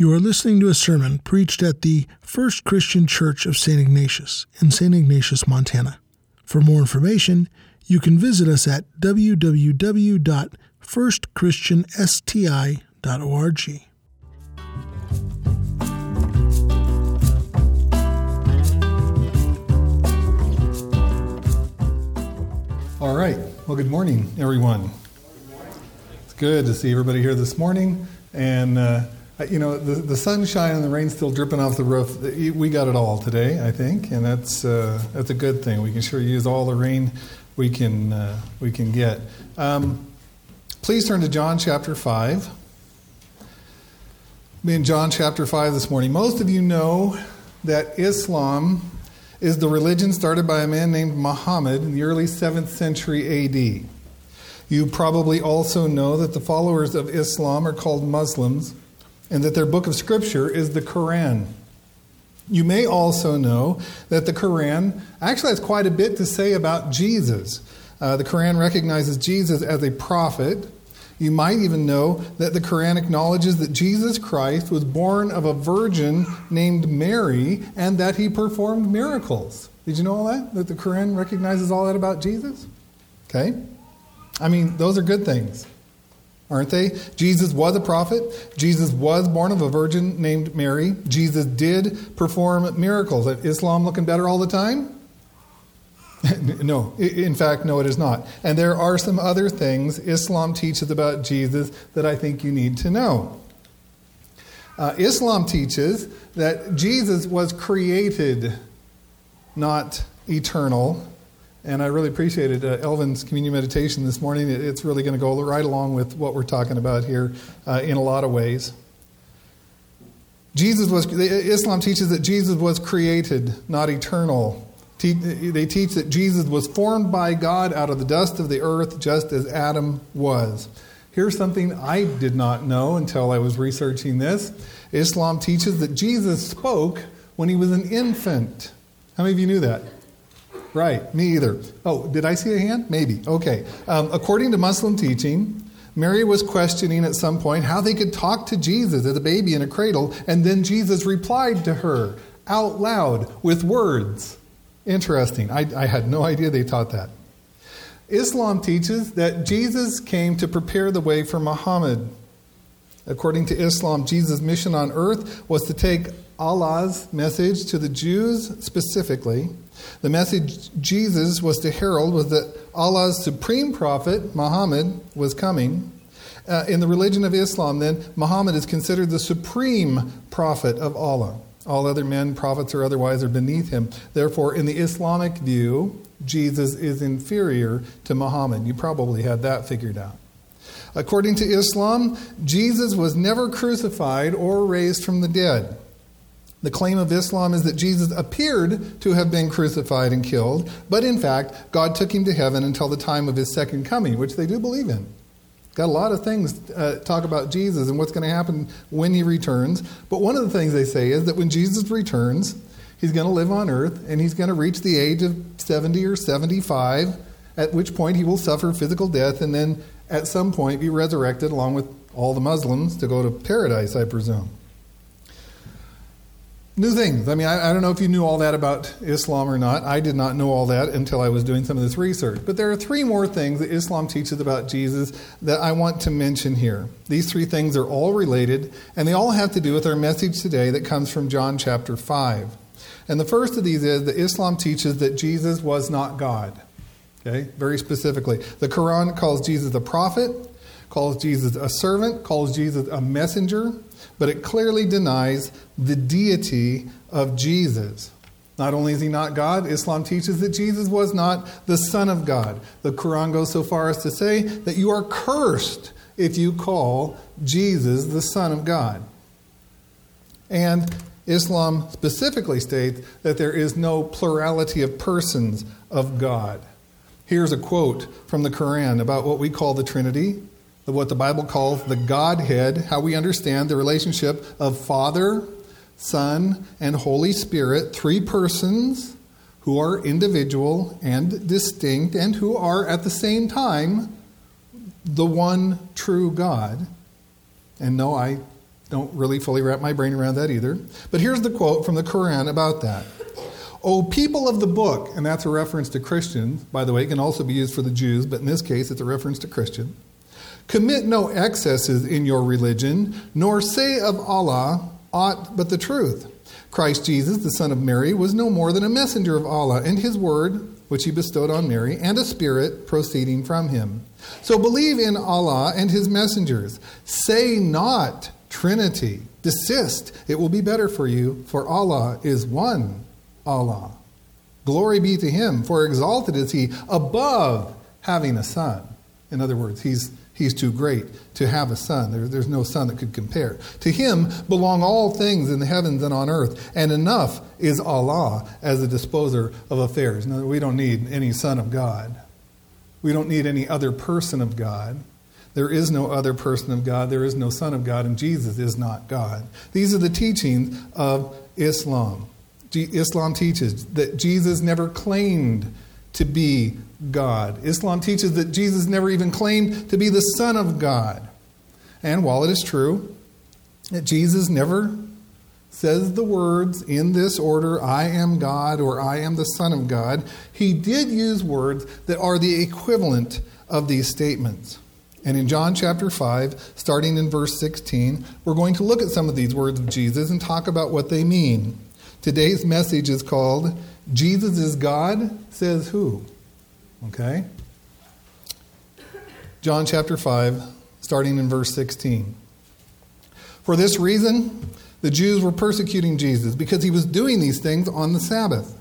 You are listening to a sermon preached at the First Christian Church of St. Ignatius in St. Ignatius, Montana. For more information, you can visit us at www.firstchristiansti.org. All right. Well, good morning, everyone. It's good to see everybody here this morning. And, uh, you know, the, the sunshine and the rain still dripping off the roof. We got it all today, I think, and that's, uh, that's a good thing. We can sure use all the rain we can, uh, we can get. Um, please turn to John chapter 5. Be in John chapter 5 this morning. Most of you know that Islam is the religion started by a man named Muhammad in the early 7th century AD. You probably also know that the followers of Islam are called Muslims and that their book of scripture is the Quran. You may also know that the Quran actually has quite a bit to say about Jesus. Uh, the Quran recognizes Jesus as a prophet, you might even know that the Quran acknowledges that Jesus Christ was born of a virgin named Mary and that he performed miracles. Did you know all that? That the Quran recognizes all that about Jesus? Okay? I mean, those are good things, aren't they? Jesus was a prophet. Jesus was born of a virgin named Mary. Jesus did perform miracles. Is Islam looking better all the time? no, in fact, no, it is not. And there are some other things Islam teaches about Jesus that I think you need to know. Uh, Islam teaches that Jesus was created, not eternal. And I really appreciated uh, Elvin's communion meditation this morning. It's really going to go right along with what we're talking about here uh, in a lot of ways. Jesus was, Islam teaches that Jesus was created, not eternal. They teach that Jesus was formed by God out of the dust of the earth, just as Adam was. Here's something I did not know until I was researching this Islam teaches that Jesus spoke when he was an infant. How many of you knew that? Right, me either. Oh, did I see a hand? Maybe. Okay. Um, according to Muslim teaching, Mary was questioning at some point how they could talk to Jesus as a baby in a cradle, and then Jesus replied to her out loud with words. Interesting. I, I had no idea they taught that. Islam teaches that Jesus came to prepare the way for Muhammad. According to Islam, Jesus' mission on earth was to take Allah's message to the Jews specifically. The message Jesus was to herald was that Allah's supreme prophet, Muhammad, was coming. Uh, in the religion of Islam, then, Muhammad is considered the supreme prophet of Allah. All other men, prophets or otherwise, are beneath him. Therefore, in the Islamic view, Jesus is inferior to Muhammad. You probably had that figured out. According to Islam, Jesus was never crucified or raised from the dead. The claim of Islam is that Jesus appeared to have been crucified and killed, but in fact, God took him to heaven until the time of his second coming, which they do believe in. Got a lot of things uh, talk about Jesus and what's going to happen when he returns. But one of the things they say is that when Jesus returns, he's going to live on earth and he's going to reach the age of 70 or 75, at which point he will suffer physical death and then at some point be resurrected along with all the Muslims to go to paradise, I presume new things. I mean, I, I, don't know if you knew all that about Islam or not. I did not know all that until I was doing some of this research. But there are three more things that Islam teaches about Jesus that I want to mention here. These three things are all related, and they all have to do with our message today that comes from John chapter 5. And the first of these is that Islam teaches that Jesus was not God. Okay, very specifically. The Quran calls Jesus a prophet, calls Jesus a servant, calls Jesus a messenger, but it clearly denies the deity of Jesus. Not only is he not God, Islam teaches that Jesus was not the Son of God. The Quran goes so far as to say that you are cursed if you call Jesus the Son of God. And Islam specifically states that there is no plurality of persons of God. Here's a quote from the Quran about what we call the Trinity what the Bible calls the Godhead, how we understand the relationship of Father, Son, and Holy Spirit, three persons who are individual and distinct and who are at the same time the one true God. And no, I Don't really fully wrap my brain around that either. But here's the quote from the Quran about that. O people of the book, and that's a reference to Christians, by the way, it can also be used for the Jews, but in this case it's a reference to Christian. Commit no excesses in your religion, nor say of Allah aught but the truth. Christ Jesus, the Son of Mary, was no more than a messenger of Allah and his word, which he bestowed on Mary, and a spirit proceeding from him. So believe in Allah and his messengers. Say not Trinity. Desist. It will be better for you, for Allah is one Allah. Glory be to him, for exalted is he above having a son. In other words, he's He's too great to have a son. There, there's no son that could compare. To him belong all things in the heavens and on earth, and enough is Allah as a disposer of affairs. Now, we don't need any son of God. We don't need any other person of God. There is no other person of God. There is no son of God, and Jesus is not God. These are the teachings of Islam. Islam teaches that Jesus never claimed to be God. Islam teaches that Jesus never even claimed to be the Son of God. And while it is true that Jesus never says the words in this order, I am God or I am the Son of God, he did use words that are the equivalent of these statements. And in John chapter 5, starting in verse 16, we're going to look at some of these words of Jesus and talk about what they mean. Today's message is called Jesus is God, says who? Okay? John chapter 5, starting in verse 16. For this reason, the Jews were persecuting Jesus because he was doing these things on the Sabbath.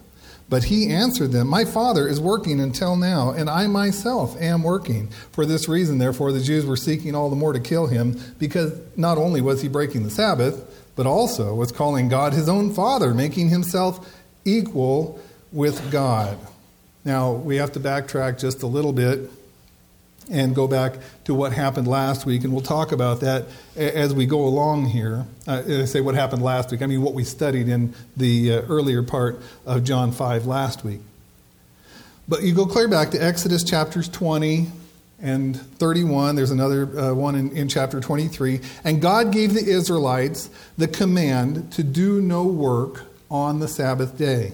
But he answered them, My Father is working until now, and I myself am working. For this reason, therefore, the Jews were seeking all the more to kill him, because not only was he breaking the Sabbath, but also was calling God his own Father, making himself equal with God. Now, we have to backtrack just a little bit and go back to what happened last week, and we'll talk about that as we go along here. Uh, I say what happened last week, I mean what we studied in the uh, earlier part of John 5 last week. But you go clear back to Exodus chapters 20 and 31. There's another uh, one in, in chapter 23. And God gave the Israelites the command to do no work on the Sabbath day.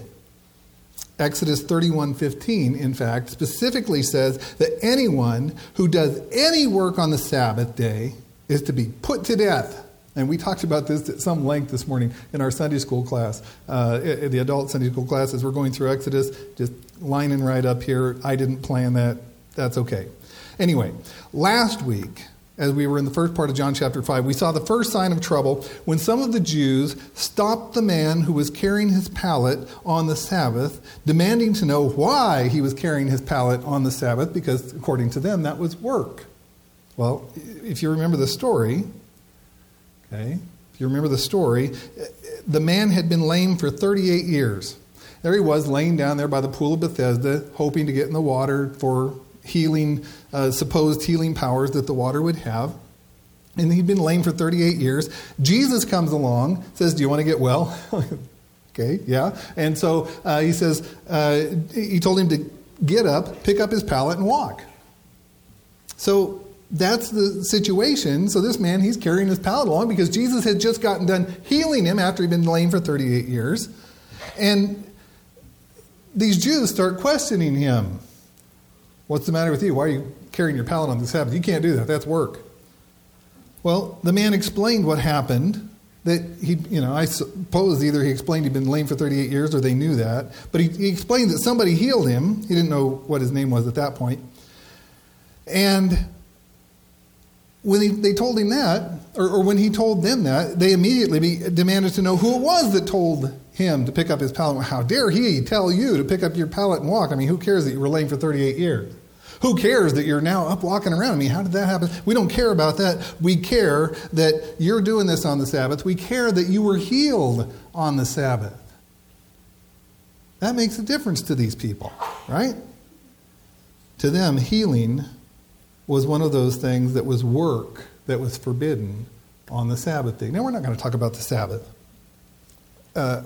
Exodus 31:15 in fact specifically says that anyone who does any work on the Sabbath day is to be put to death. And we talked about this at some length this morning in our Sunday school class, uh, the adult Sunday school classes. we're going through Exodus, just lining right up here. I didn't plan that. That's okay. Anyway, last week, as we were in the first part of John chapter 5, we saw the first sign of trouble when some of the Jews stopped the man who was carrying his pallet on the Sabbath, demanding to know why he was carrying his pallet on the Sabbath, because according to them, that was work. Well, if you remember the story, okay, if you remember the story, the man had been lame for 38 years. There he was, laying down there by the pool of Bethesda, hoping to get in the water for healing, uh, supposed healing powers that the water would have. And he'd been lame for 38 years. Jesus comes along, says, Do you want to get well? okay, yeah. And so uh, he says, uh, He told him to get up, pick up his pallet, and walk. So that's the situation. So this man, he's carrying his pallet along because Jesus had just gotten done healing him after he'd been lame for 38 years. And these Jews start questioning him. What's the matter with you? Why are you carrying your pallet on the Sabbath? You can't do that. That's work. Well, the man explained what happened. That he, you know, I suppose either he explained he'd been lame for 38 years or they knew that. But he, he explained that somebody healed him. He didn't know what his name was at that point. And when he, they told him that, or, or, when he told them that, they immediately be, demanded to know who it was that told him to pick up his pallet. How dare he tell you to pick up your pallet and walk? I mean, who cares that you were lame for 38 years? Who cares that you're now up walking around? I mean, how did that happen? We don't care about that. We care that you're doing this on the Sabbath. We care that you were healed on the Sabbath. That makes a difference to these people, right? To them, healing was one of those things that was work that was forbidden on the Sabbath day. Now, we're not going to talk about the Sabbath uh,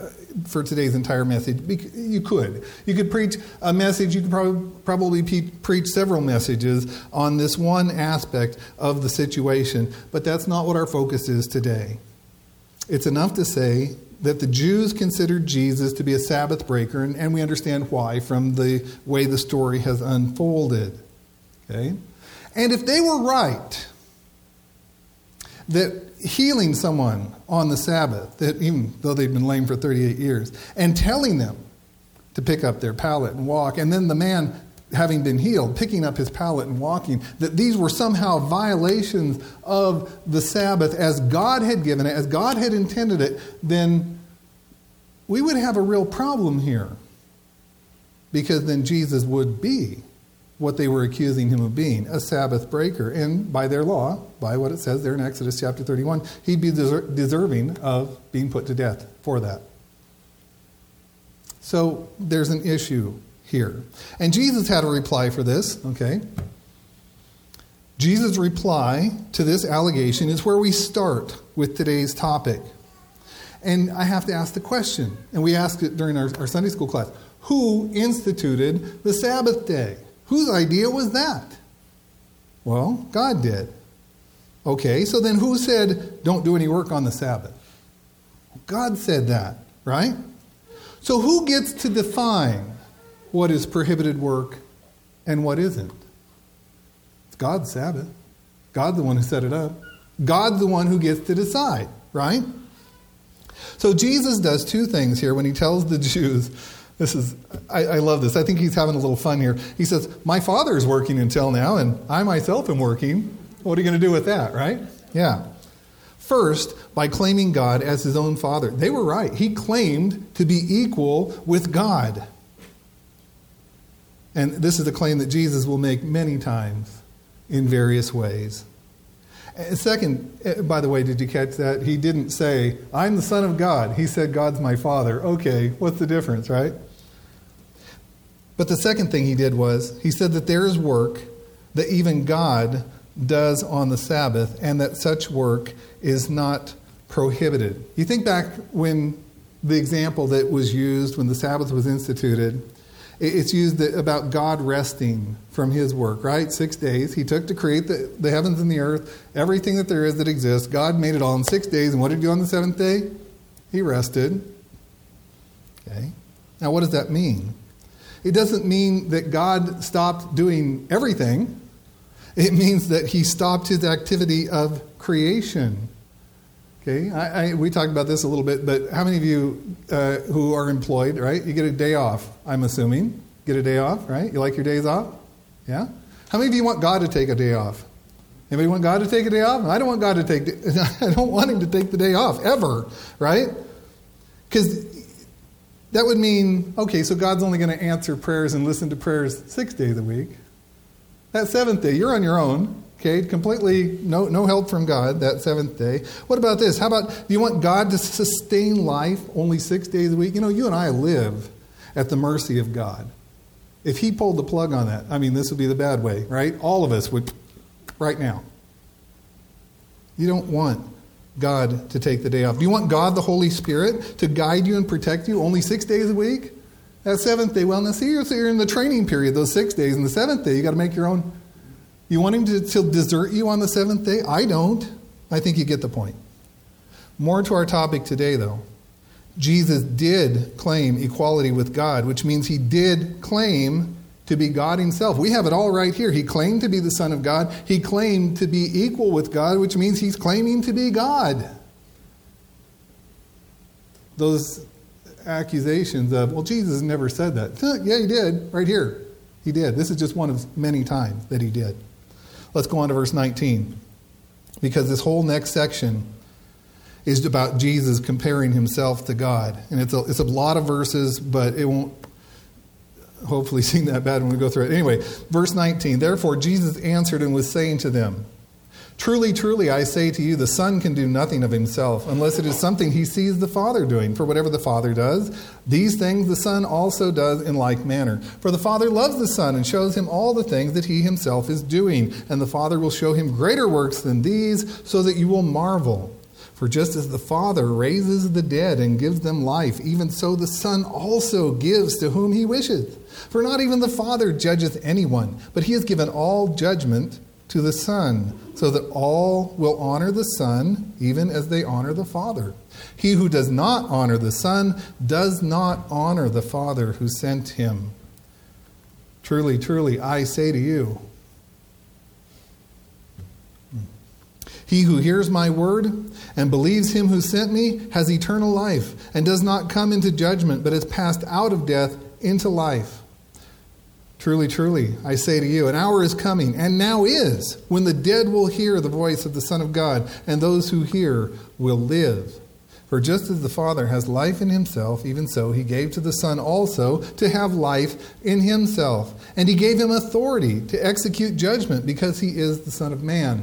for today's entire message. You could. You could preach a message, you could probably, probably pe- preach several messages on this one aspect of the situation, but that's not what our focus is today. It's enough to say that the Jews considered Jesus to be a Sabbath breaker, and, and we understand why from the way the story has unfolded. Okay? And if they were right, that healing someone on the Sabbath, that even though they'd been lame for 38 years, and telling them to pick up their pallet and walk, and then the man having been healed, picking up his pallet and walking, that these were somehow violations of the Sabbath as God had given it, as God had intended it, then we would have a real problem here. Because then Jesus would be what they were accusing him of being a Sabbath breaker. And by their law, by what it says there in Exodus chapter 31, he'd be deser- deserving of being put to death for that. So there's an issue here. And Jesus had a reply for this, okay? Jesus' reply to this allegation is where we start with today's topic. And I have to ask the question, and we asked it during our, our Sunday school class who instituted the Sabbath day? Whose idea was that? Well, God did. Okay, so then who said, don't do any work on the Sabbath? God said that, right? So who gets to define what is prohibited work and what isn't? It's God's Sabbath. God's the one who set it up. God's the one who gets to decide, right? So Jesus does two things here when he tells the Jews, this is, I, I, love this. I think he's having a little fun here. He says, My father is working until now, and I myself am working. What are you going to do with that, right? Yeah. First, by claiming God as his own father. They were right. He claimed to be equal with God. And this is a claim that Jesus will make many times in various ways. Second, eh, by the way, did you catch that? He didn't say, I'm the Son of God. He said, God's my Father. Okay, what's the difference, right? But the second thing he did was, he said that there is work that even God does on the Sabbath, and that such work is not prohibited. You think back when the example that was used when the Sabbath was instituted it's used about God resting from his work, right? Six days. He took to create the, the heavens and the earth, everything that there is that exists. God made it all in six days. And what did he do on the seventh day? He rested. Okay. Now, what does that mean? It doesn't mean that God stopped doing everything, it means that he stopped his activity of creation. Okay, I, I, we talked about this a little bit, but how many of you uh, who are employed, right? You get a day off, I'm assuming. Get a day off, right? You like your days off? Yeah? How many of you want God to take a day off? Anybody want God to take a day off? I don't want God to take, I don't want him to take the day off, ever, right? Because that would mean, okay, so God's only going to answer prayers and listen to prayers six days a week. That seventh day, you're on your own. Okay, completely no, no help from God that seventh day. What about this? How about do you want God to sustain life only six days a week? You know, you and I live at the mercy of God. If He pulled the plug on that, I mean, this would be the bad way, right? All of us would, right now. You don't want God to take the day off. Do you want God, the Holy Spirit, to guide you and protect you only six days a week? That seventh day, well, now see, you're in the training period, those six days, and the seventh day, you got to make your own you want him to, to desert you on the seventh day? I don't. I think you get the point. More to our topic today, though. Jesus did claim equality with God, which means he did claim to be God himself. We have it all right here. He claimed to be the Son of God. He claimed to be equal with God, which means he's claiming to be God. Those accusations of, well, Jesus never said that. Yeah, he did, right here. He did. This is just one of many times that he did. Let's go on to verse 19. Because this whole next section is about Jesus comparing himself to God. And it's a, it's a lot of verses, but it won't hopefully seem that bad when we go through it. Anyway, verse 19. Therefore, Jesus answered and was saying to them, Truly, truly, I say to you, the Son can do nothing of himself unless it is something he sees the Father doing. For whatever the Father does, these things the Son also does in like manner. For the Father loves the Son and shows him all the things that he himself is doing. And the Father will show him greater works than these, so that you will marvel. For just as the Father raises the dead and gives them life, even so the Son also gives to whom he wishes. For not even the Father judgeth anyone, but he has given all judgment to the Son, so that all will honor the Son even as they honor the Father. He who does not honor the Son does not honor the Father who sent him. Truly, truly, I say to you, He who hears my word and believes him who sent me has eternal life and does not come into judgment, but is passed out of death into life. Truly, truly, I say to you, an hour is coming, and now is, when the dead will hear the voice of the Son of God, and those who hear will live. For just as the Father has life in himself, even so he gave to the Son also to have life in himself. And he gave him authority to execute judgment because he is the Son of Man.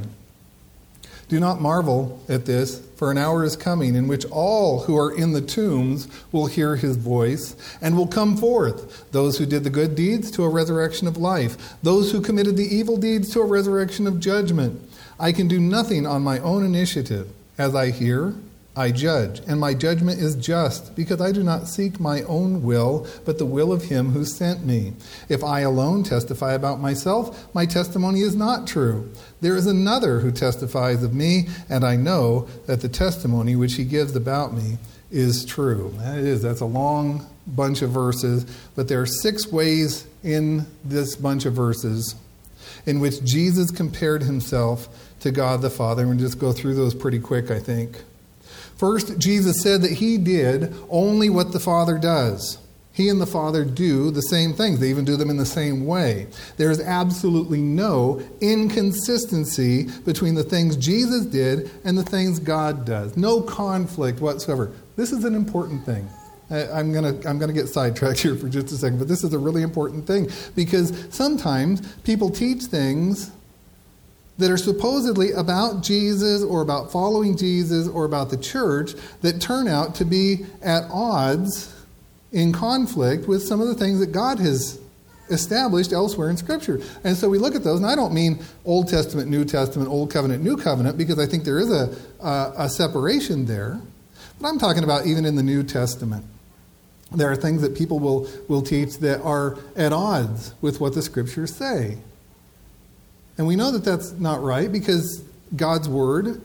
Do not marvel at this, for an hour is coming in which all who are in the tombs will hear his voice and will come forth, those who did the good deeds to a resurrection of life, those who committed the evil deeds to a resurrection of judgment. I can do nothing on my own initiative. As I hear, I judge, and my judgment is just, because I do not seek my own will, but the will of him who sent me. If I alone testify about myself, my testimony is not true. There is another who testifies of me, and I know that the testimony which he gives about me is true. That is, that's a long bunch of verses, but there are six ways in this bunch of verses in which Jesus compared himself to God the Father. We'll just go through those pretty quick, I think. First, Jesus said that he did only what the Father does. He and the Father do the same things. They even do them in the same way. There is absolutely no inconsistency between the things Jesus did and the things God does. No conflict whatsoever. This is an important thing. I'm going to I'm to get sidetracked here for just a second, but this is a really important thing because sometimes people teach things that are supposedly about Jesus or about following Jesus or about the church that turn out to be at odds in conflict with some of the things that God has established elsewhere in Scripture. And so we look at those, and I don't mean Old Testament, New Testament, Old Covenant, New Covenant, because I think there is a, a, a separation there. But I'm talking about even in the New Testament. There are things that people will, will teach that are at odds with what the Scriptures say. And we know that that's not right because God's word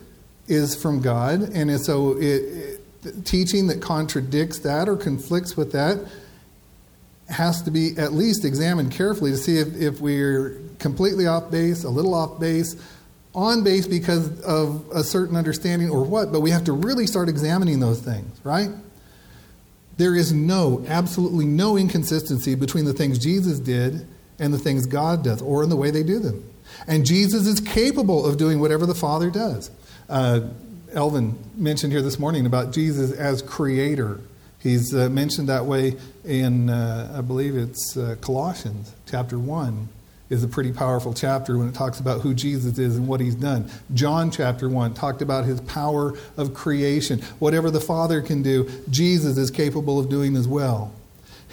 is from God, and so it, it, teaching that contradicts that or conflicts with that has to be at least examined carefully to see if, if we're completely off base, a little off base, on base because of a certain understanding or what, but we have to really start examining those things, right? There is no, absolutely no inconsistency between the things Jesus did and the things God does, or in the way they do them. And Jesus is capable of doing whatever the Father does. Uh, Elvin mentioned here this morning about Jesus as creator. He's uh, mentioned that way in, uh, I believe it's uh, Colossians chapter 1 is a pretty powerful chapter when it talks about who Jesus is and what he's done. John chapter 1 talked about his power of creation. Whatever the Father can do, Jesus is capable of doing as well.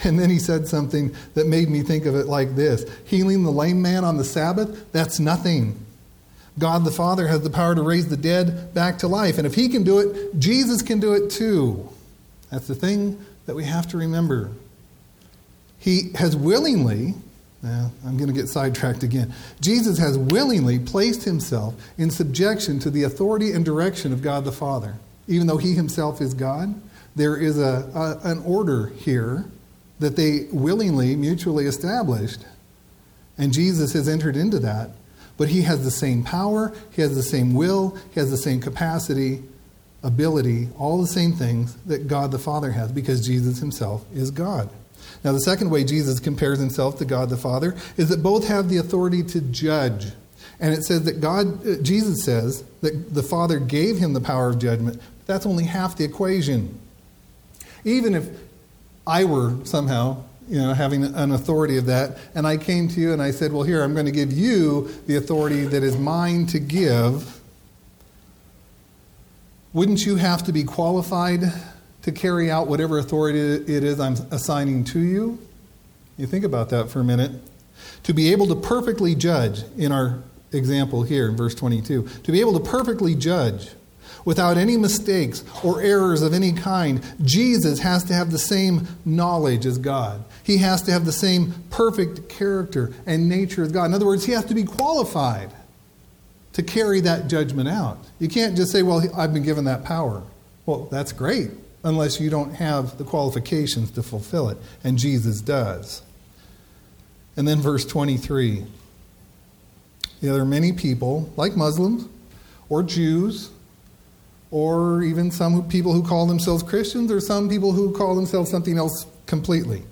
And then he said something that made me think of it like this Healing the lame man on the Sabbath, that's nothing. God the Father has the power to raise the dead back to life. And if he can do it, Jesus can do it too. That's the thing that we have to remember. He has willingly, now I'm going to get sidetracked again. Jesus has willingly placed himself in subjection to the authority and direction of God the Father. Even though he himself is God, there is a, a an order here that they willingly, mutually established. And Jesus has entered into that. But he has the same power, he has the same will, he has the same capacity, ability, all the same things that God the Father has because Jesus himself is God. Now, the second way Jesus compares himself to God the Father is that both have the authority to judge. And it says that God, uh, Jesus says that the Father gave him the power of judgment. That's only half the equation. Even if I were somehow, you know, having an authority of that, and I came to you and I said, Well, here, I'm going to give you the authority that is mine to give, wouldn't you have to be qualified to carry out whatever authority it is I'm assigning to you? You think about that for a minute. To be able to perfectly judge, in our example here in verse 22, to be able to perfectly judge without any mistakes or errors of any kind. Jesus has to have the same knowledge as God. He has to have the same perfect character and nature as God. In other words, he has to be qualified to carry that judgment out. You can't just say, well, I've been given that power. Well, that's great, unless you don't have the qualifications to fulfill it. And Jesus does. And then verse 23. There are many people, like Muslims or Jews, or even some people who call themselves Christians, or some people who call themselves something else completely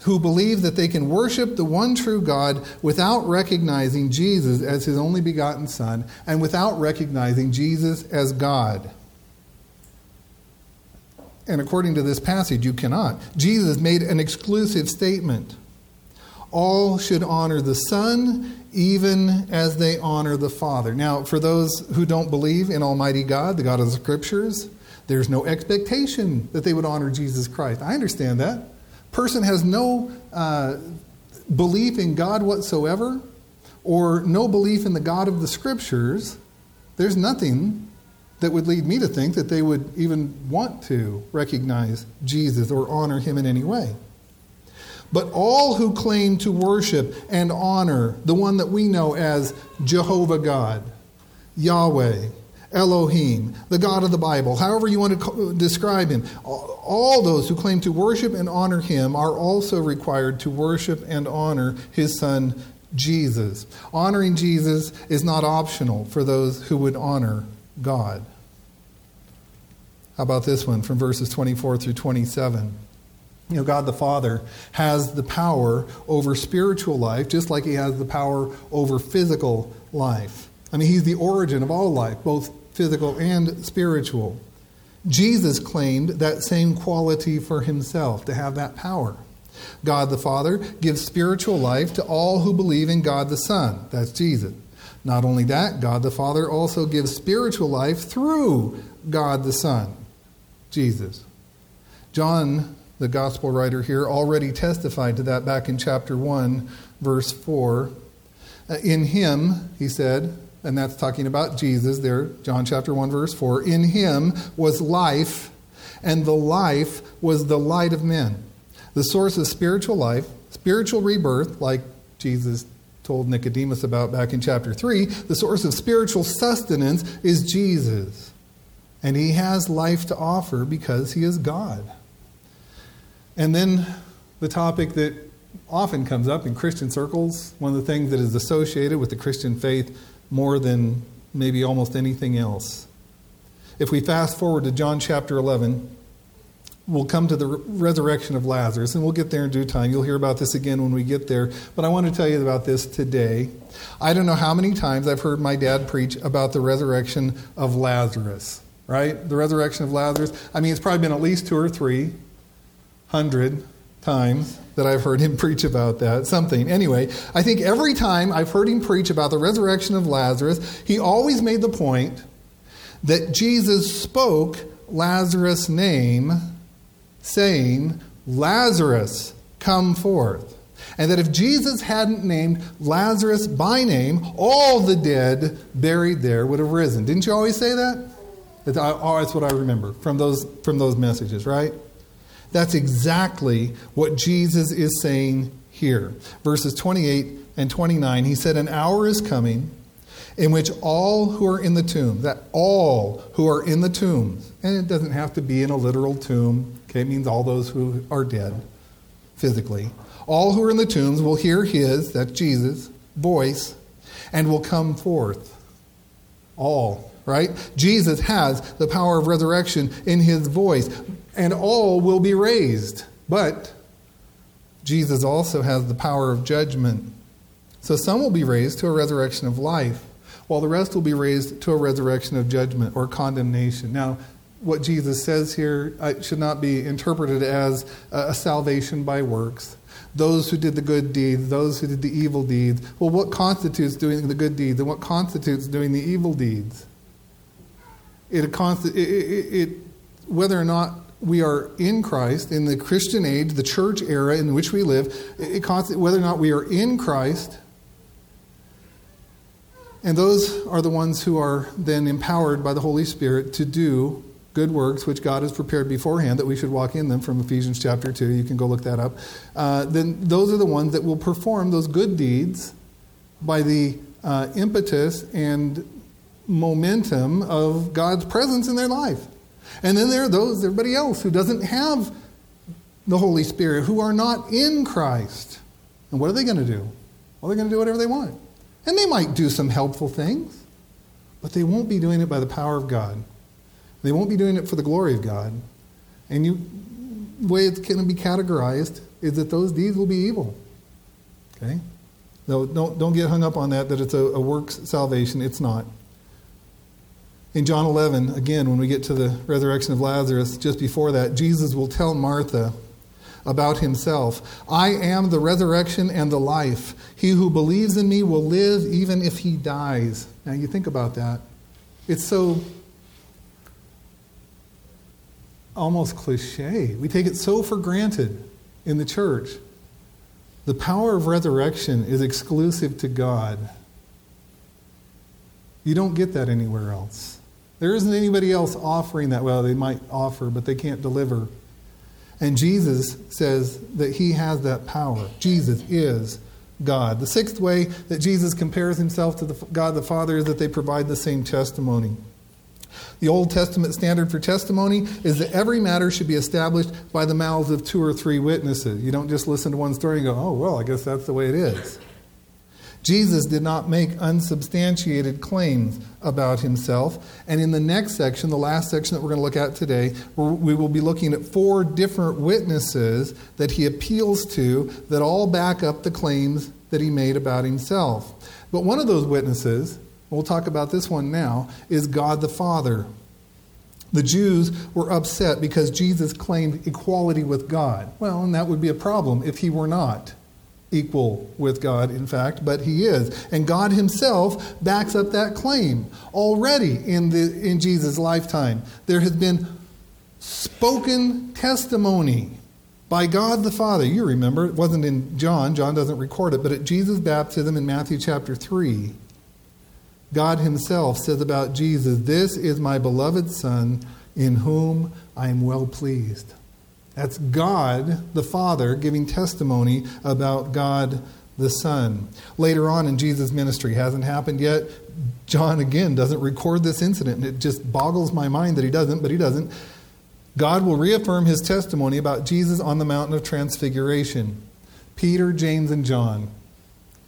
who believe that they can worship the one true God without recognizing Jesus as his only begotten Son and without recognizing Jesus as God. And according to this passage, you cannot. Jesus made an exclusive statement. All should honor the Son even as they honor the Father. Now, for those who don't believe in Almighty God, the God of the Scriptures, there's no expectation that they would honor Jesus Christ. I understand that person has no uh, belief in God whatsoever, or no belief in the God of the Scriptures, there's nothing that would lead me to think that they would even want to recognize Jesus or honor him in any way. But all who claim to worship and honor the one that we know as Jehovah God, Yahweh, Elohim, the God of the Bible, however you want to describe him. All those who claim to worship and honor him are also required to worship and honor his son Jesus. Honoring Jesus is not optional for those who would honor God. How about this one from verses 24 through 27? You know, God the Father has the power over spiritual life, just like He has the power over physical life. I mean, He's the origin of all life, both physical and spiritual. Jesus claimed that same quality for himself, to have that power. God the Father gives spiritual life to all who believe in God the Son. That's Jesus. Not only that, God the Father also gives spiritual life through God the Son, Jesus. John, the gospel writer here, already testified to that back in chapter 1, verse 4. Uh, in him, he said, and that's talking about Jesus there, John chapter 1, verse 4. In him was life, and the life was the light of men. The source of spiritual life, spiritual rebirth, like Jesus told Nicodemus about back in chapter 3, the source of spiritual sustenance is Jesus. And he has life to offer because he is God. And then the topic that often comes up in Christian circles, one of the things that is associated with the Christian faith more than maybe almost anything else. If we fast forward to John chapter 11, we'll come to the resurrection of Lazarus, and we'll get there in due time. You'll hear about this again when we get there. But I want to tell you about this today. I don't know how many times I've heard my dad preach about the resurrection of Lazarus, right? The resurrection of Lazarus. I mean, it's probably been at least two or three hundred times that I've heard him preach about that, something. Anyway, I think every time I've heard him preach about the resurrection of Lazarus, he always made the point that Jesus spoke Lazarus' name, saying, Lazarus, come forth. And that if Jesus hadn't named Lazarus by name, all the dead buried there would have risen. Didn't you always say that? That's, oh, what I remember from those, from those messages, right? That's exactly what Jesus is saying here. Verses 28 and 29, he said, An hour is coming in which all who are in the tomb, that all who are in the tombs, and it doesn't have to be in a literal tomb, okay, it means all those who are dead physically, all who are in the tombs will hear his, that's Jesus, voice, and will come forth. All, right? Jesus has the power of resurrection in his voice and all will be raised. But Jesus also has the power of judgment. So some will be raised to a resurrection of life, while the rest will be raised to a resurrection of judgment or condemnation. Now, what Jesus says here uh, should not be interpreted as a salvation by works. Those who did the good deeds, those who did the evil deeds. Well, what constitutes doing the good deeds and what constitutes doing the evil deeds? It, it, it whether or not we are in Christ, in the Christian age, the church era in which we live, it whether or not we are in Christ, and those are the ones who are then empowered by the Holy Spirit to do good works which God has prepared beforehand that we should walk in them from Ephesians chapter 2. You can go look that up. Uh, then those are the ones that will perform those good deeds by the uh, impetus and momentum of God's presence in their life. And then there are those, everybody else, who doesn't have the Holy Spirit, who are not in Christ. And what are they going to do? Well, they're going to do whatever they want. And they might do some helpful things, but they won't be doing it by the power of God. They won't be doing it for the glory of God. And you, the way it's going to be categorized is that those deeds will be evil. Okay? No, don't, don't get hung up on that, that it's a, a works salvation. It's not. In John 11, again, when we get to the resurrection of Lazarus, just before that, Jesus will tell Martha about himself I am the resurrection and the life. He who believes in me will live even if he dies. Now, you think about that. It's so almost cliche. We take it so for granted in the church. The power of resurrection is exclusive to God. You don't get that anywhere else. There isn't anybody else offering that. Well, they might offer, but they can't deliver. And Jesus says that he has that power. Jesus is God. The sixth way that Jesus compares himself to the God the Father is that they provide the same testimony. The Old Testament standard for testimony is that every matter should be established by the mouths of two or three witnesses. You don't just listen to one story and go, oh, well, I guess that's the way it is. Jesus did not make unsubstantiated claims about himself. And in the next section, the last section that we're going to look at today, we will be looking at four different witnesses that he appeals to that all back up the claims that he made about himself. But one of those witnesses, we'll talk about this one now, is God the Father. The Jews were upset because Jesus claimed equality with God. Well, and that would be a problem if he were not equal with God, in fact, but he is. And God himself backs up that claim. Already in, the, in Jesus' lifetime, there has been spoken testimony by God the Father. You remember, it wasn't in John, John doesn't record it, but at Jesus' baptism in Matthew chapter 3, God himself says about Jesus, This is my beloved Son, in whom I am well pleased. That's God the Father giving testimony about God the Son. Later on in Jesus' ministry, hasn't happened yet. John again doesn't record this incident, and it just boggles my mind that he doesn't, but he doesn't. God will reaffirm his testimony about Jesus on the mountain of transfiguration. Peter, James, and John,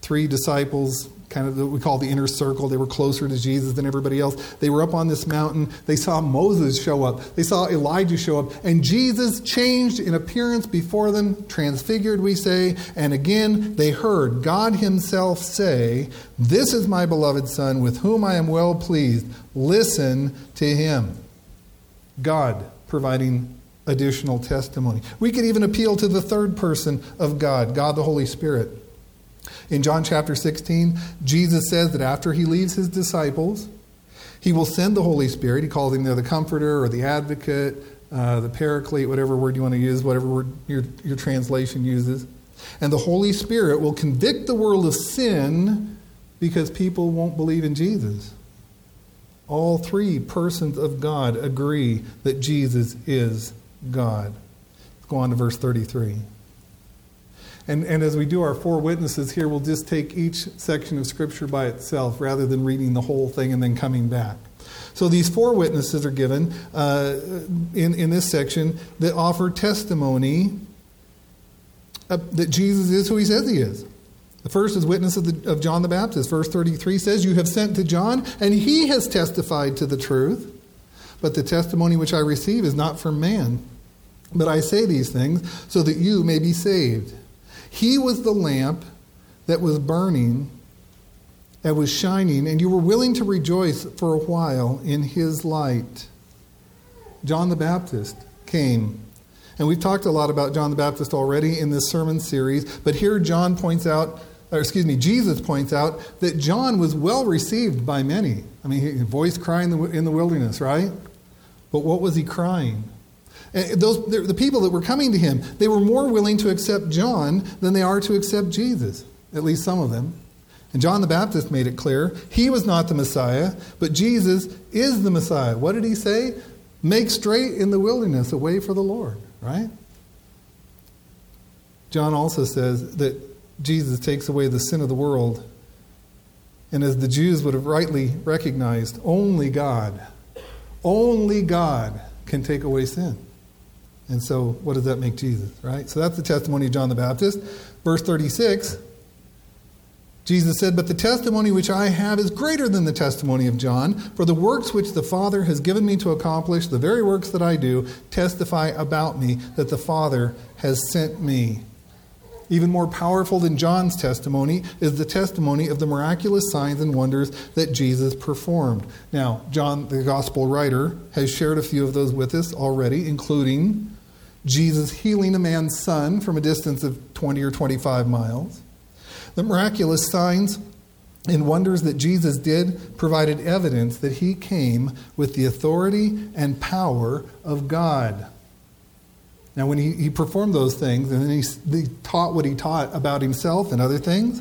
three disciples kind of what we call the inner circle. They were closer to Jesus than everybody else. They were up on this mountain. They saw Moses show up. They saw Elijah show up. And Jesus changed in appearance before them, transfigured, we say. And again, they heard God Himself say, This is my beloved Son, with whom I am well pleased. Listen to Him. God providing additional testimony. We could even appeal to the third person of God, God the Holy Spirit. In John chapter 16, Jesus says that after he leaves his disciples, he will send the Holy Spirit. He calls him there the Comforter or the Advocate, uh, the Paraclete, whatever word you want to use, whatever word your, your translation uses. And the Holy Spirit will convict the world of sin because people won't believe in Jesus. All three persons of God agree that Jesus is God. Let's go on to verse 33. And, and as we do our four witnesses here, we'll just take each section of Scripture by itself rather than reading the whole thing and then coming back. So these four witnesses are given uh, in, in this section that offer testimony that Jesus is who he says he is. The first is witness of, the, of John the Baptist. Verse 33 says, You have sent to John, and he has testified to the truth. But the testimony which I receive is not from man. But I say these things so that you may be saved. He was the lamp that was burning, that was shining, and you were willing to rejoice for a while in his light. John the Baptist came. And we've talked a lot about John the Baptist already in this sermon series, but here John points out, or excuse me, Jesus points out that John was well received by many. I mean, he voice crying in the wilderness, right? But what was he crying? Eh, those, the people that were coming to him, they were more willing to accept John than they are to accept Jesus, at least some of them. And John the Baptist made it clear he was not the Messiah, but Jesus is the Messiah. What did he say? Make straight in the wilderness a way for the Lord, right? John also says that Jesus takes away the sin of the world And as the Jews would have rightly recognized, only God, only God can take away sin. And so, what does that make Jesus, right? So, that's the testimony of John the Baptist. Verse 36 Jesus said, But the testimony which I have is greater than the testimony of John, for the works which the Father has given me to accomplish, the very works that I do, testify about me that the Father has sent me. Even more powerful than John's testimony is the testimony of the miraculous signs and wonders that Jesus performed. Now, John, the gospel writer, has shared a few of those with us already, including Jesus healing a man's son from a distance of 20 or 25 miles. The miraculous signs and wonders that Jesus did provided evidence that he came with the authority and power of God. Now, when he, he performed those things and then he, he taught what he taught about himself and other things,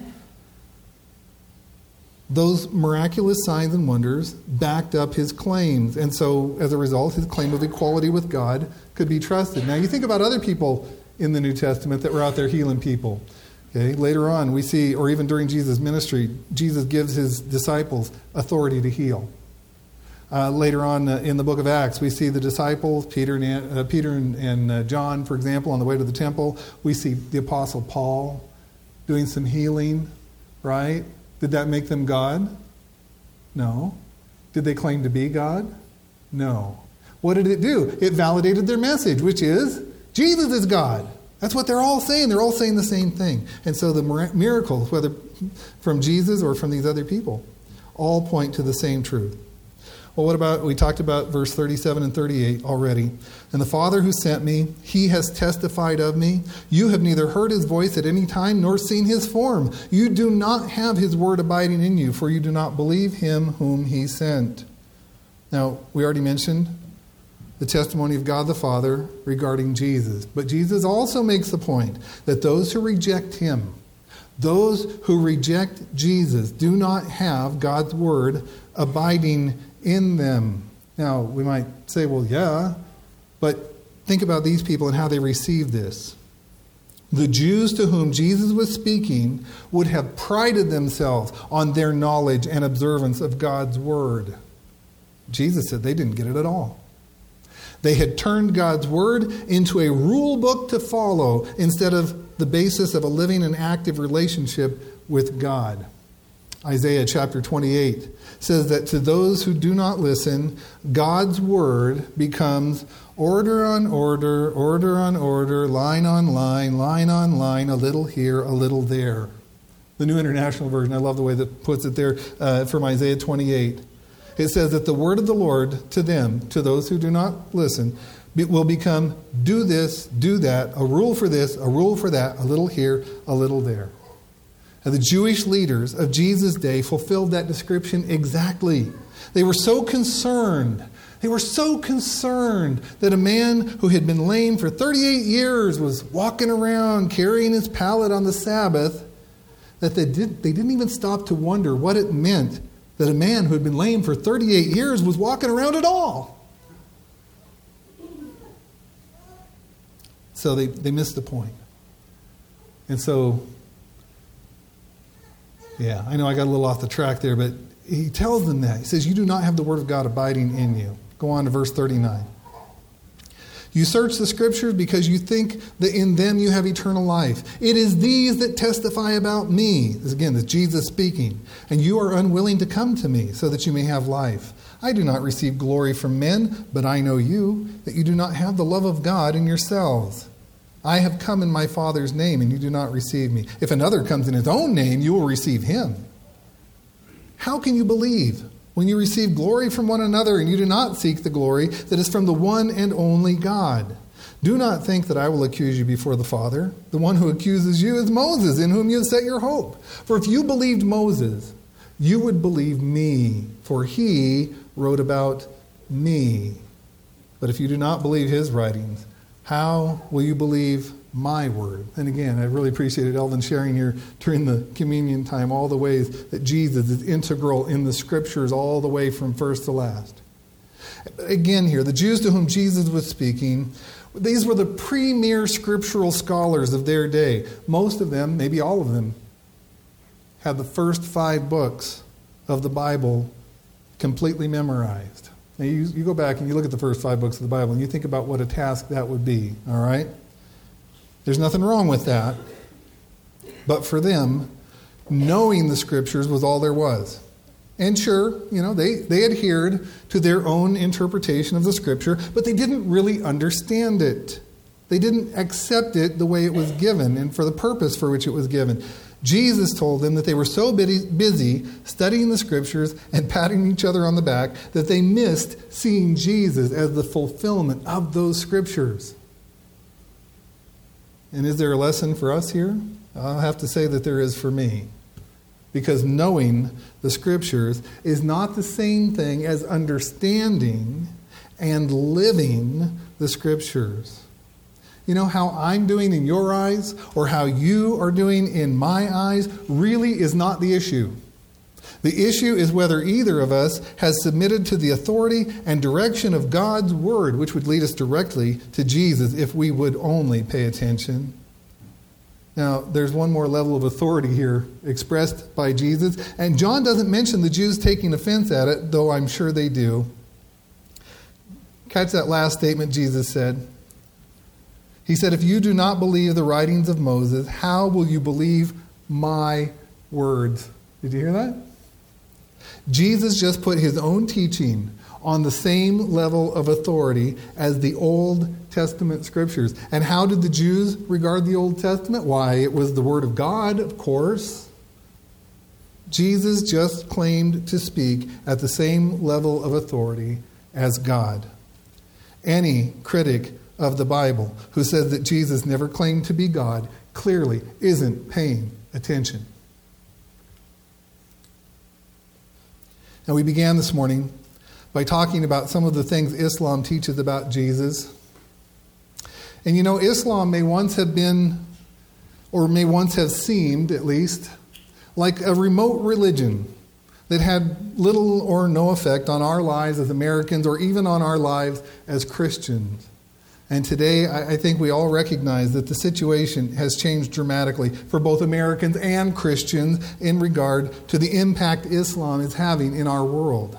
those miraculous signs and wonders backed up his claims. And so, as a result, his claim of equality with God could be trusted. Now, you think about other people in the New Testament that were out there healing people. Okay? Later on, we see, or even during Jesus' ministry, Jesus gives his disciples authority to heal. Uh, later on uh, in the book of Acts, we see the disciples, Peter and, uh, Peter and, and uh, John, for example, on the way to the temple. We see the Apostle Paul doing some healing, right? Did that make them God? No. Did they claim to be God? No. What did it do? It validated their message, which is Jesus is God. That's what they're all saying. They're all saying the same thing. And so the miracles, whether from Jesus or from these other people, all point to the same truth. Well, what about, we talked about verse 37 and 38 already. And the Father who sent me, he has testified of me. You have neither heard his voice at any time nor seen his form. You do not have his word abiding in you, for you do not believe him whom he sent. Now, we already mentioned the testimony of God the Father regarding Jesus. But Jesus also makes the point that those who reject him, those who reject Jesus, do not have God's word abiding in them. Now, we might say, well, yeah, but think about these people and how they received this. The Jews to whom Jesus was speaking would have prided themselves on their knowledge and observance of God's word. Jesus said they didn't get it at all. They had turned God's word into a rule book to follow instead of the basis of a living and active relationship with God. Isaiah chapter 28 says that to those who do not listen, God's word becomes order on order, order on order, line on line, line on line, a little here, a little there. The New International Version, I love the way that puts it there uh, from Isaiah 28. It says that the word of the Lord to them, to those who do not listen, will become do this, do that, a rule for this, a rule for that, a little here, a little there. And the Jewish leaders of Jesus' day fulfilled that description exactly. They were so concerned. They were so concerned that a man who had been lame for 38 years was walking around carrying his pallet on the Sabbath that they, did, they didn't even stop to wonder what it meant that a man who had been lame for 38 years was walking around at all. So they, they missed the point. And so, yeah, I know I got a little off the track there, but he tells them that. He says, You do not have the word of God abiding in you. Go on to verse 39. You search the scriptures because you think that in them you have eternal life. It is these that testify about me. This again, this Jesus speaking. And you are unwilling to come to me so that you may have life. I do not receive glory from men, but I know you, that you do not have the love of God in yourselves. I have come in my Father's name, and you do not receive me. If another comes in his own name, you will receive him. How can you believe? when you receive glory from one another and you do not seek the glory that is from the one and only God. Do not think that I will accuse you before the Father. The one who accuses you is Moses, in whom you have set your hope. For if you believed Moses, you would believe me, for he wrote about me. But if you do not believe his writings, how will you believe my word. And again, I really appreciated Elvin sharing here during the communion time all the ways that Jesus is integral in the scriptures all the way from first to last. Again, here, the Jews to whom Jesus was speaking, these were the premier scriptural scholars of their day. Most of them, maybe all of them, had the first five books of the Bible completely memorized. Now, you, you go back and you look at the first five books of the Bible and you think about what a task that would be, all right? There's nothing wrong with that. But for them, knowing the scriptures was all there was. And sure, you know, they, they adhered to their own interpretation of the scripture, but they didn't really understand it. They didn't accept it the way it was given and for the purpose for which it was given. Jesus told them that they were so busy studying the scriptures and patting each other on the back that they missed seeing Jesus as the fulfillment of those scriptures. And is there a lesson for us here? I'll have to say that there is for me. Because knowing the scriptures is not the same thing as understanding and living the scriptures. You know, how I'm doing in your eyes or how you are doing in my eyes really is not the issue. The issue is whether either of us has submitted to the authority and direction of God's Word, which would lead us directly to Jesus if we would only pay attention. Now, there's one more level of authority here expressed by Jesus, and John doesn't mention the Jews taking offense at it, though I'm sure they do. Catch that last statement Jesus said. He said, If you do not believe the writings of Moses, how will you believe my words? Did you hear that? Jesus just put his own teaching on the same level of authority as the Old Testament scriptures. And how did the Jews regard the Old Testament? Why, it was the Word of God, of course. Jesus just claimed to speak at the same level of authority as God. Any critic of the Bible who says that Jesus never claimed to be God clearly isn't paying attention. Now, we began this morning by talking about some of the things Islam teaches about Jesus. And you know, Islam may once have been, or may once have seemed at least, like a remote religion that had little or no effect on our lives as Americans or even on our lives as Christians. And today, I think we all recognize that the situation has changed dramatically for both Americans and Christians in regard to the impact Islam is having in our world.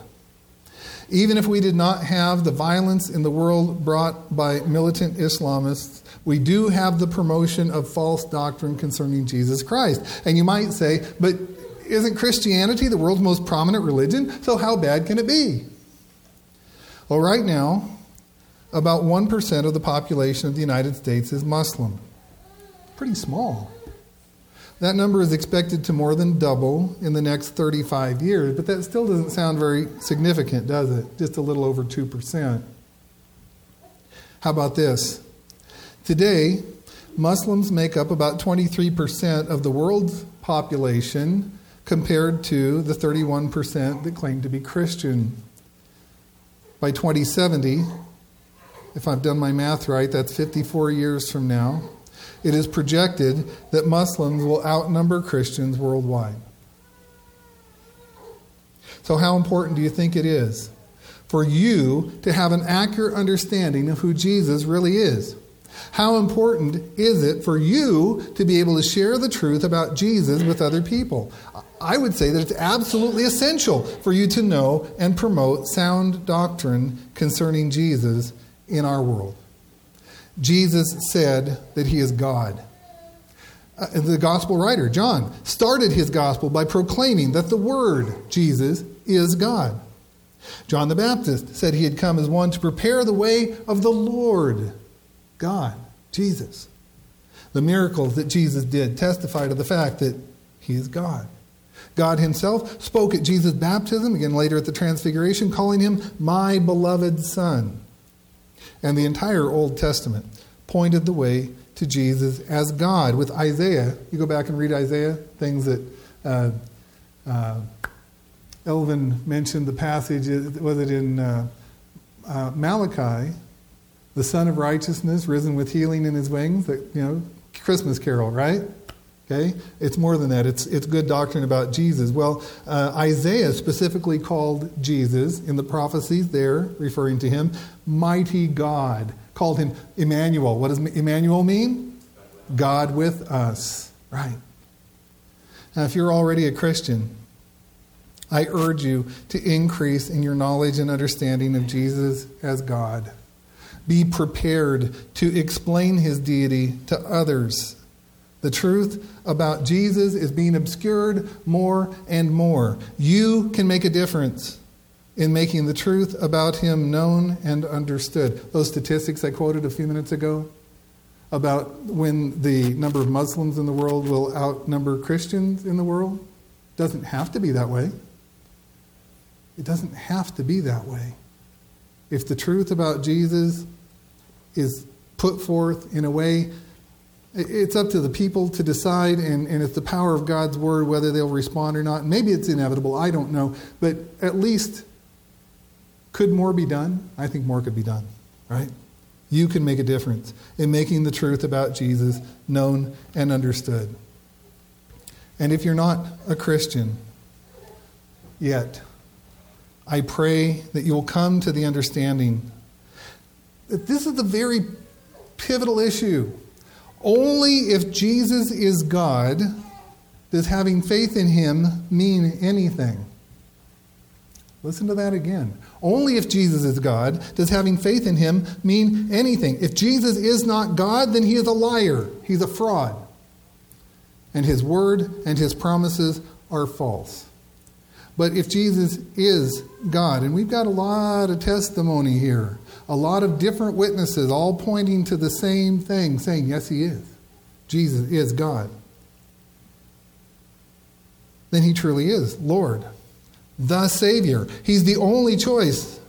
Even if we did not have the violence in the world brought by militant Islamists, we do have the promotion of false doctrine concerning Jesus Christ. And you might say, but isn't Christianity the world's most prominent religion? So how bad can it be? Well, right now, about 1% of the population of the United States is Muslim. Pretty small. That number is expected to more than double in the next 35 years, but that still doesn't sound very significant, does it? Just a little over 2%. How about this? Today, Muslims make up about 23% of the world's population compared to the 31% that claim to be Christian. By 2070, if I've done my math right, that's 54 years from now. It is projected that Muslims will outnumber Christians worldwide. So, how important do you think it is for you to have an accurate understanding of who Jesus really is? How important is it for you to be able to share the truth about Jesus with other people? I would say that it's absolutely essential for you to know and promote sound doctrine concerning Jesus in our world. Jesus said that he is God. Uh, the gospel writer, John, started his gospel by proclaiming that the Word, Jesus, is God. John the Baptist said he had come as one to prepare the way of the Lord, God, Jesus. The miracles that Jesus did testify to the fact that he is God. God himself spoke at Jesus' baptism, again later at the Transfiguration, calling him my beloved Son and the entire Old Testament pointed the way to Jesus as God. With Isaiah, you go back and read Isaiah, things that uh, uh, Elvin mentioned the passage, was it in uh, uh, Malachi, the Son of Righteousness, risen with healing in his wings, that, you know, Christmas carol, right? Okay? It's more than that. It's, it's good doctrine about Jesus. Well, uh, Isaiah specifically called Jesus in the prophecies there, referring to him, mighty God. Called him Emmanuel. What does Emmanuel mean? God with us. Right. Now, if you're already a Christian, I urge you to increase in your knowledge and understanding of Jesus as God. Be prepared to explain his deity to others. The truth about Jesus is being obscured more and more. You can make a difference in making the truth about him known and understood. Those statistics I quoted a few minutes ago about when the number of Muslims in the world will outnumber Christians in the world doesn't have to be that way. It doesn't have to be that way. If the truth about Jesus is put forth in a way, it's up to the people to decide, and, and it's the power of God's word whether they'll respond or not. Maybe it's inevitable, I don't know. But at least, could more be done? I think more could be done, right? You can make a difference in making the truth about Jesus known and understood. And if you're not a Christian yet, I pray that you will come to the understanding that this is the very pivotal issue. Only if Jesus is God does having faith in him mean anything. Listen to that again. Only if Jesus is God does having faith in him mean anything. If Jesus is not God, then he is a liar, he's a fraud. And his word and his promises are false. But if Jesus is God, and we've got a lot of testimony here, a lot of different witnesses all pointing to the same thing, saying, yes, he is. Jesus is God. Then he truly is Lord the Savior. He's the only choice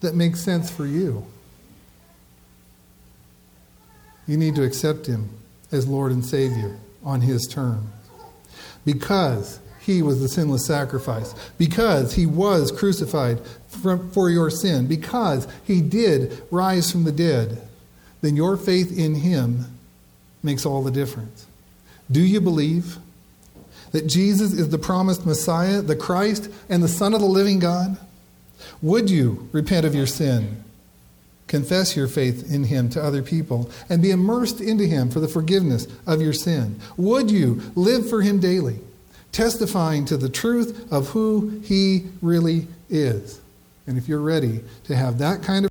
that makes sense for you. You need to accept Him as Lord and Savior on His terms. Because He was the sinless sacrifice, because He was crucified for your sin, because He did rise from the dead, then your faith in Him makes all the difference. Do you believe? that Jesus is the promised Messiah, the Christ, and the Son of the living God? Would you repent of your sin, confess your faith in Him to other people, and be immersed into Him for the forgiveness of your sin? Would you live for Him daily, testifying to the truth of who He really is? And if you're ready to have that kind of